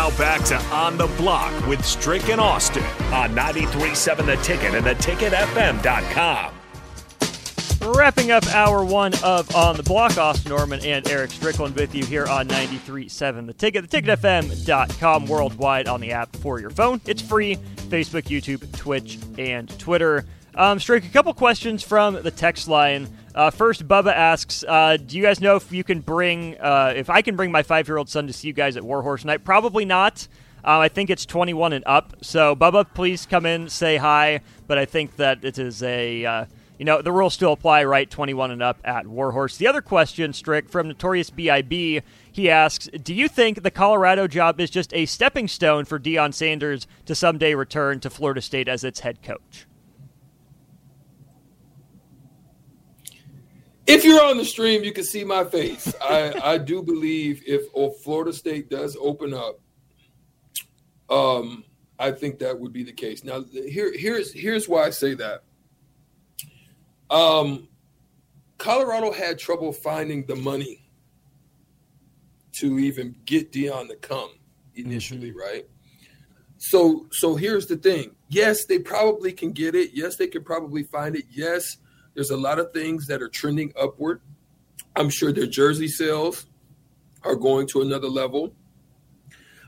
Now back to On the Block with Strick and Austin on 93.7 The Ticket and theticketfm.com. Wrapping up hour one of On the Block, Austin Norman and Eric Strickland with you here on 93.7 The Ticket, theticketfm.com, worldwide on the app for your phone. It's free, Facebook, YouTube, Twitch, and Twitter. Um, Strick, a couple questions from the text line. Uh, first, Bubba asks, uh, "Do you guys know if you can bring, uh, if I can bring my five-year-old son to see you guys at Warhorse Night? Probably not. Uh, I think it's 21 and up. So, Bubba, please come in, say hi. But I think that it is a, uh, you know, the rules still apply, right? 21 and up at Warhorse. The other question, Strick, from Notorious B.I.B. He asks, "Do you think the Colorado job is just a stepping stone for Deion Sanders to someday return to Florida State as its head coach?" If you're on the stream, you can see my face. I, I do believe if Florida State does open up, um, I think that would be the case. Now, here, here's here's why I say that. Um, Colorado had trouble finding the money to even get Deion to come initially, mm-hmm. right? So, so here's the thing. Yes, they probably can get it. Yes, they can probably find it. Yes, there's a lot of things that are trending upward. I'm sure their jersey sales are going to another level.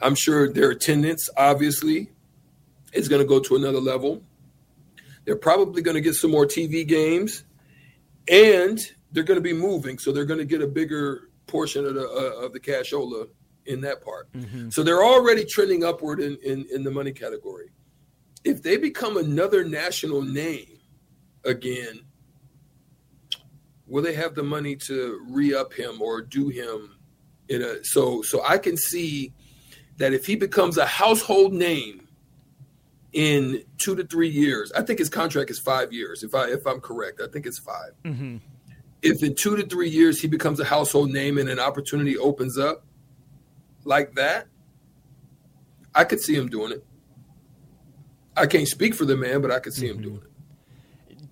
I'm sure their attendance, obviously, is going to go to another level. They're probably going to get some more TV games, and they're going to be moving, so they're going to get a bigger portion of the uh, of the cashola in that part. Mm-hmm. So they're already trending upward in, in in the money category. If they become another national name again, will they have the money to re-up him or do him in a so so I can see that if he becomes a household name in two to three years, I think his contract is five years. If I if I'm correct, I think it's 5 mm-hmm. If in two to three years he becomes a household name and an opportunity opens up like that, I could see him doing it. I can't speak for the man, but I could see mm-hmm. him doing it.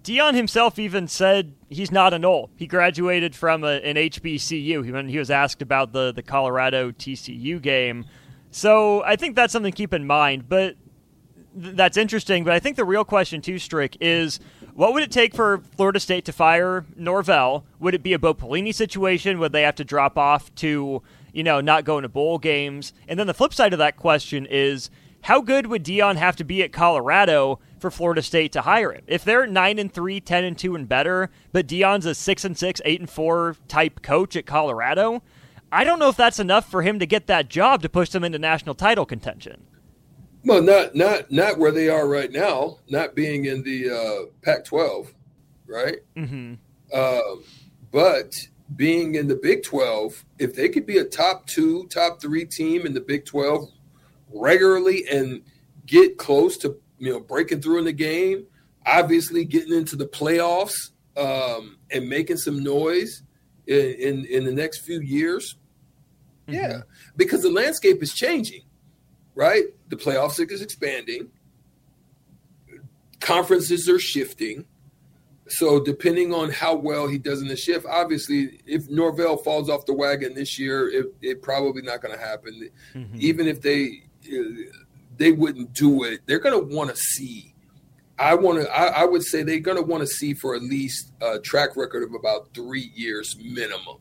Deion himself even said he's not a Nole. He graduated from a, an HBCU when he was asked about the, the Colorado TCU game. So I think that's something to keep in mind. But th- that's interesting. But I think the real question, too, Strick, is what would it take for Florida State to fire Norvell? Would it be a Bo Pelini situation? Would they have to drop off to, you know, not going to bowl games? And then the flip side of that question is how good would Deion have to be at Colorado for Florida State to hire him. If they're 9 and 3, 10 and 2 and better, but Deion's a 6 and 6, 8 and 4 type coach at Colorado, I don't know if that's enough for him to get that job to push them into national title contention. Well, not not not where they are right now, not being in the uh, Pac-12, right? Mm-hmm. Uh, but being in the Big 12, if they could be a top two, top three team in the Big 12 regularly and get close to you know, breaking through in the game, obviously getting into the playoffs um, and making some noise in, in, in the next few years. Mm-hmm. Yeah, because the landscape is changing, right? The playoffs is expanding, conferences are shifting. So depending on how well he does in the shift, obviously, if Norvell falls off the wagon this year, it, it probably not going to happen. Mm-hmm. Even if they they wouldn't do it. They're going to want to see. I want to. I, I, would say they're going to want to see for at least a track record of about three years minimum.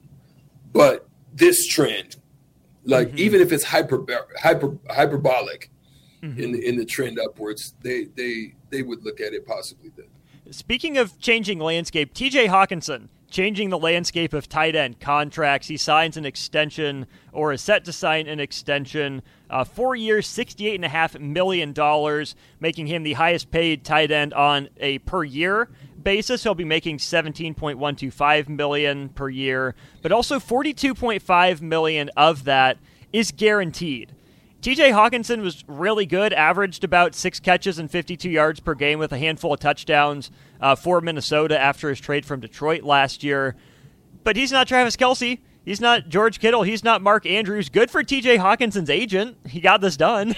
But this trend, like mm-hmm. even if it's hyper, hyper hyperbolic mm-hmm. in the, in the trend upwards, they they they would look at it possibly then. Speaking of changing landscape, T.J. Hockenson changing the landscape of tight end contracts. He signs an extension or is set to sign an extension. Uh, four years, $68.5 million, making him the highest paid tight end on a per year basis. He'll be making 17.125 million per year, but also 42.5 million of that is guaranteed. TJ Hockenson was really good, averaged about six catches and 52 yards per game with a handful of touchdowns uh, for Minnesota after his trade from Detroit last year. But he's not Travis Kelce. He's not George Kittle. He's not Mark Andrews. Good for TJ Hockenson's agent. He got this done.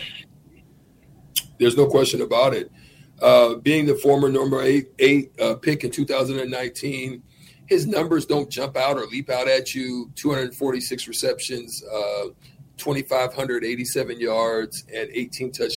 There's no question about it. Uh, being the former number eight, eight uh, pick in 2019, his numbers don't jump out or leap out at you 246 receptions, uh, 2,587 yards, and 18 touchdowns.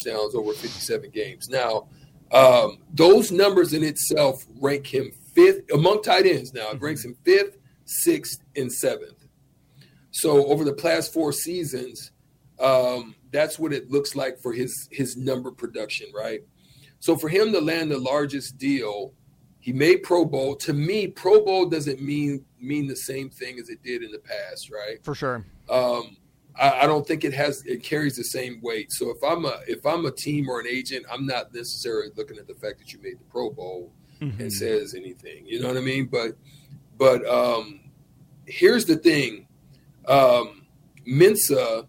Touchdowns over 57 games. Now, um, those numbers in itself rank him fifth among tight ends. Now, it ranks him fifth, sixth, and seventh. So over the past four seasons, um, that's what it looks like for his his number production, right? So for him to land the largest deal, he made Pro Bowl. To me, Pro Bowl doesn't mean mean the same thing as it did in the past, right? For sure. Um, I, I don't think it has it carries the same weight. So if I'm a if I'm a team or an agent, I'm not necessarily looking at the fact that you made the Pro Bowl Mhm. and says anything. You know what I mean? But but um, here's the thing, um, Mensah,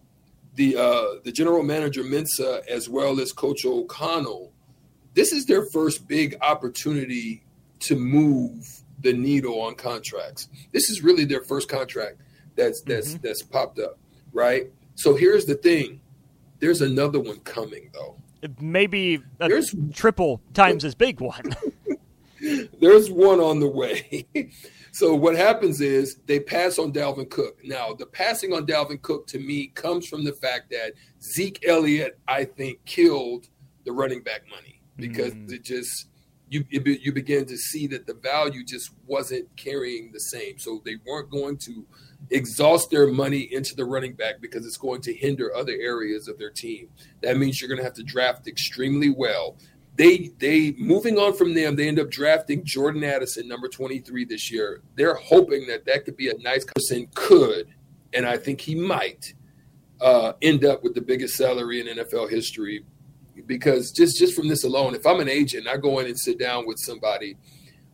the uh, the general manager Mensah, as well as Coach O'Connell, this is their first big opportunity to move the needle on contracts. This is really their first contract that's that's that's popped up, right? So here's the thing. There's another one coming though. Maybe There's- triple times as big one. There's one on the way. so what happens is they pass on Dalvin Cook. Now, the passing on Dalvin Cook to me comes from the fact that Zeke Elliott, I think, killed the running back money because mm. it just you you begin to see that the value just wasn't carrying the same. So they weren't going to exhaust their money into the running back because it's going to hinder other areas of their team. That means you're going to have to draft extremely well they they moving on from them they end up drafting jordan addison number 23 this year they're hoping that that could be a nice person could and i think he might uh, end up with the biggest salary in nfl history because just just from this alone if i'm an agent i go in and sit down with somebody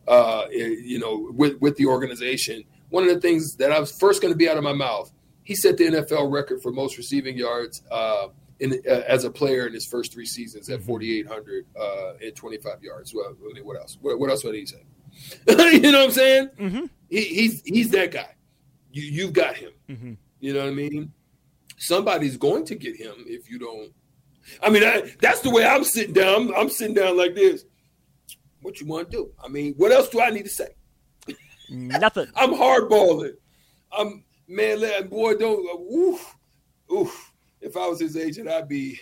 uh, you know with with the organization one of the things that i was first going to be out of my mouth he set the nfl record for most receiving yards uh, in, uh, as a player in his first three seasons at 4,800 uh, and 25 yards. Well, I mean, what else? What, what else would he say? you know what I'm saying? Mm-hmm. He, he's he's that guy. You you've got him. Mm-hmm. You know what I mean? Somebody's going to get him if you don't. I mean, I, that's the way I'm sitting down. I'm, I'm sitting down like this. What you want to do? I mean, what else do I need to say? Nothing. I'm hardballing. I'm man, let- boy, don't. Uh, oof, oof. If I was his agent, I'd be,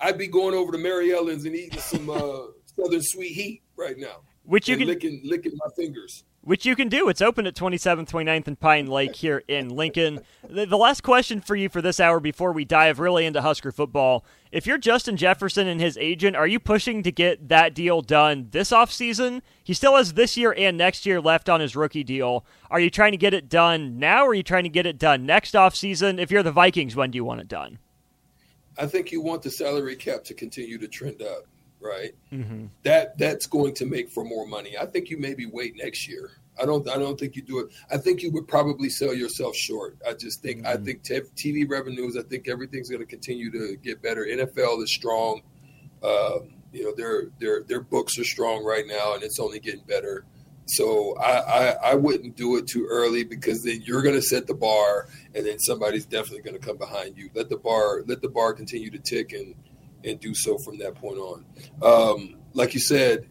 I'd be going over to Mary Ellen's and eating some uh, Southern Sweet Heat right now, Which you can licking licking my fingers. which you can do. It's open at 27th, 29th, and Pine Lake here in Lincoln. The, the last question for you for this hour before we dive really into Husker football. If you're Justin Jefferson and his agent, are you pushing to get that deal done this offseason? He still has this year and next year left on his rookie deal. Are you trying to get it done now or are you trying to get it done next offseason? If you're the Vikings, when do you want it done? I think you want the salary cap to continue to trend up, right? Mm-hmm. That that's going to make for more money. I think you maybe wait next year. I don't. I don't think you do it. I think you would probably sell yourself short. I just think. I think te- TV revenues. I think everything's going to continue to get better. NFL is strong. Um, you know, their their their books are strong right now, and it's only getting better. So I, I, I wouldn't do it too early because then you're going to set the bar, and then somebody's definitely going to come behind you. Let the bar let the bar continue to tick and and do so from that point on. Um, like you said,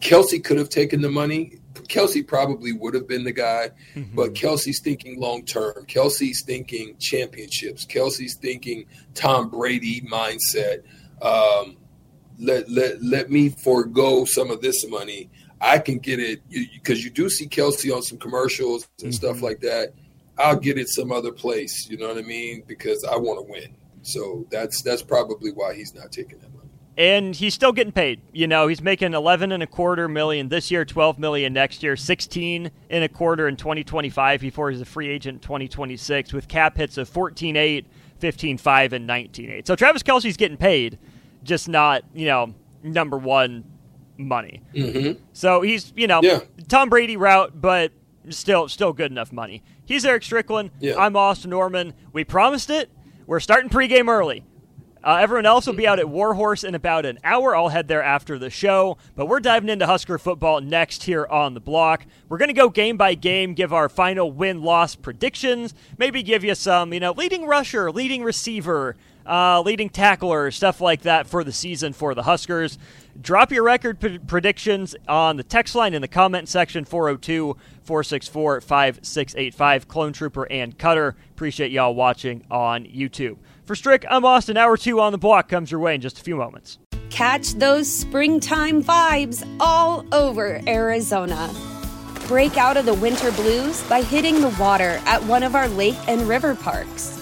Kelce could have taken the money. Kelce probably would have been the guy, mm-hmm. but Kelce's thinking long term. Kelce's thinking championships. Kelce's thinking Tom Brady mindset. Um, let let let me forego some of this money. I can get it because you, you, do see Kelce on some commercials and mm-hmm. stuff like that. I'll get it some other place. You know what I mean? Because I want to win. So that's that's probably why he's not taking that money. And he's still getting paid. You know, he's making eleven and a quarter million this year, twelve million next year, sixteen and a quarter in twenty twenty five before he's a free agent in twenty twenty six with cap hits of 14-8, 15-5, and 19-8. So Travis Kelce's getting paid, just not, you know, number one money. Mm-hmm. So he's, you know, yeah. Tom Brady route, but still still good enough money. He's Eric Strickland. Yeah. I'm Austin Norman. We promised it. We're starting pregame early. Uh, everyone else will be out at Warhorse in about an hour. I'll head there after the show. But we're diving into Husker football next here on the block. We're going to go game by game, give our final win loss predictions, maybe give you some, you know, leading rusher, leading receiver, uh, leading tackler, stuff like that for the season for the Huskers. Drop your record p- predictions on the text line in the comment section 402 464 5685. Clone Trooper and Cutter. Appreciate y'all watching on YouTube. For Strick, I'm Austin. Hour two on the block comes your way in just a few moments. Catch those springtime vibes all over Arizona. Break out of the winter blues by hitting the water at one of our lake and river parks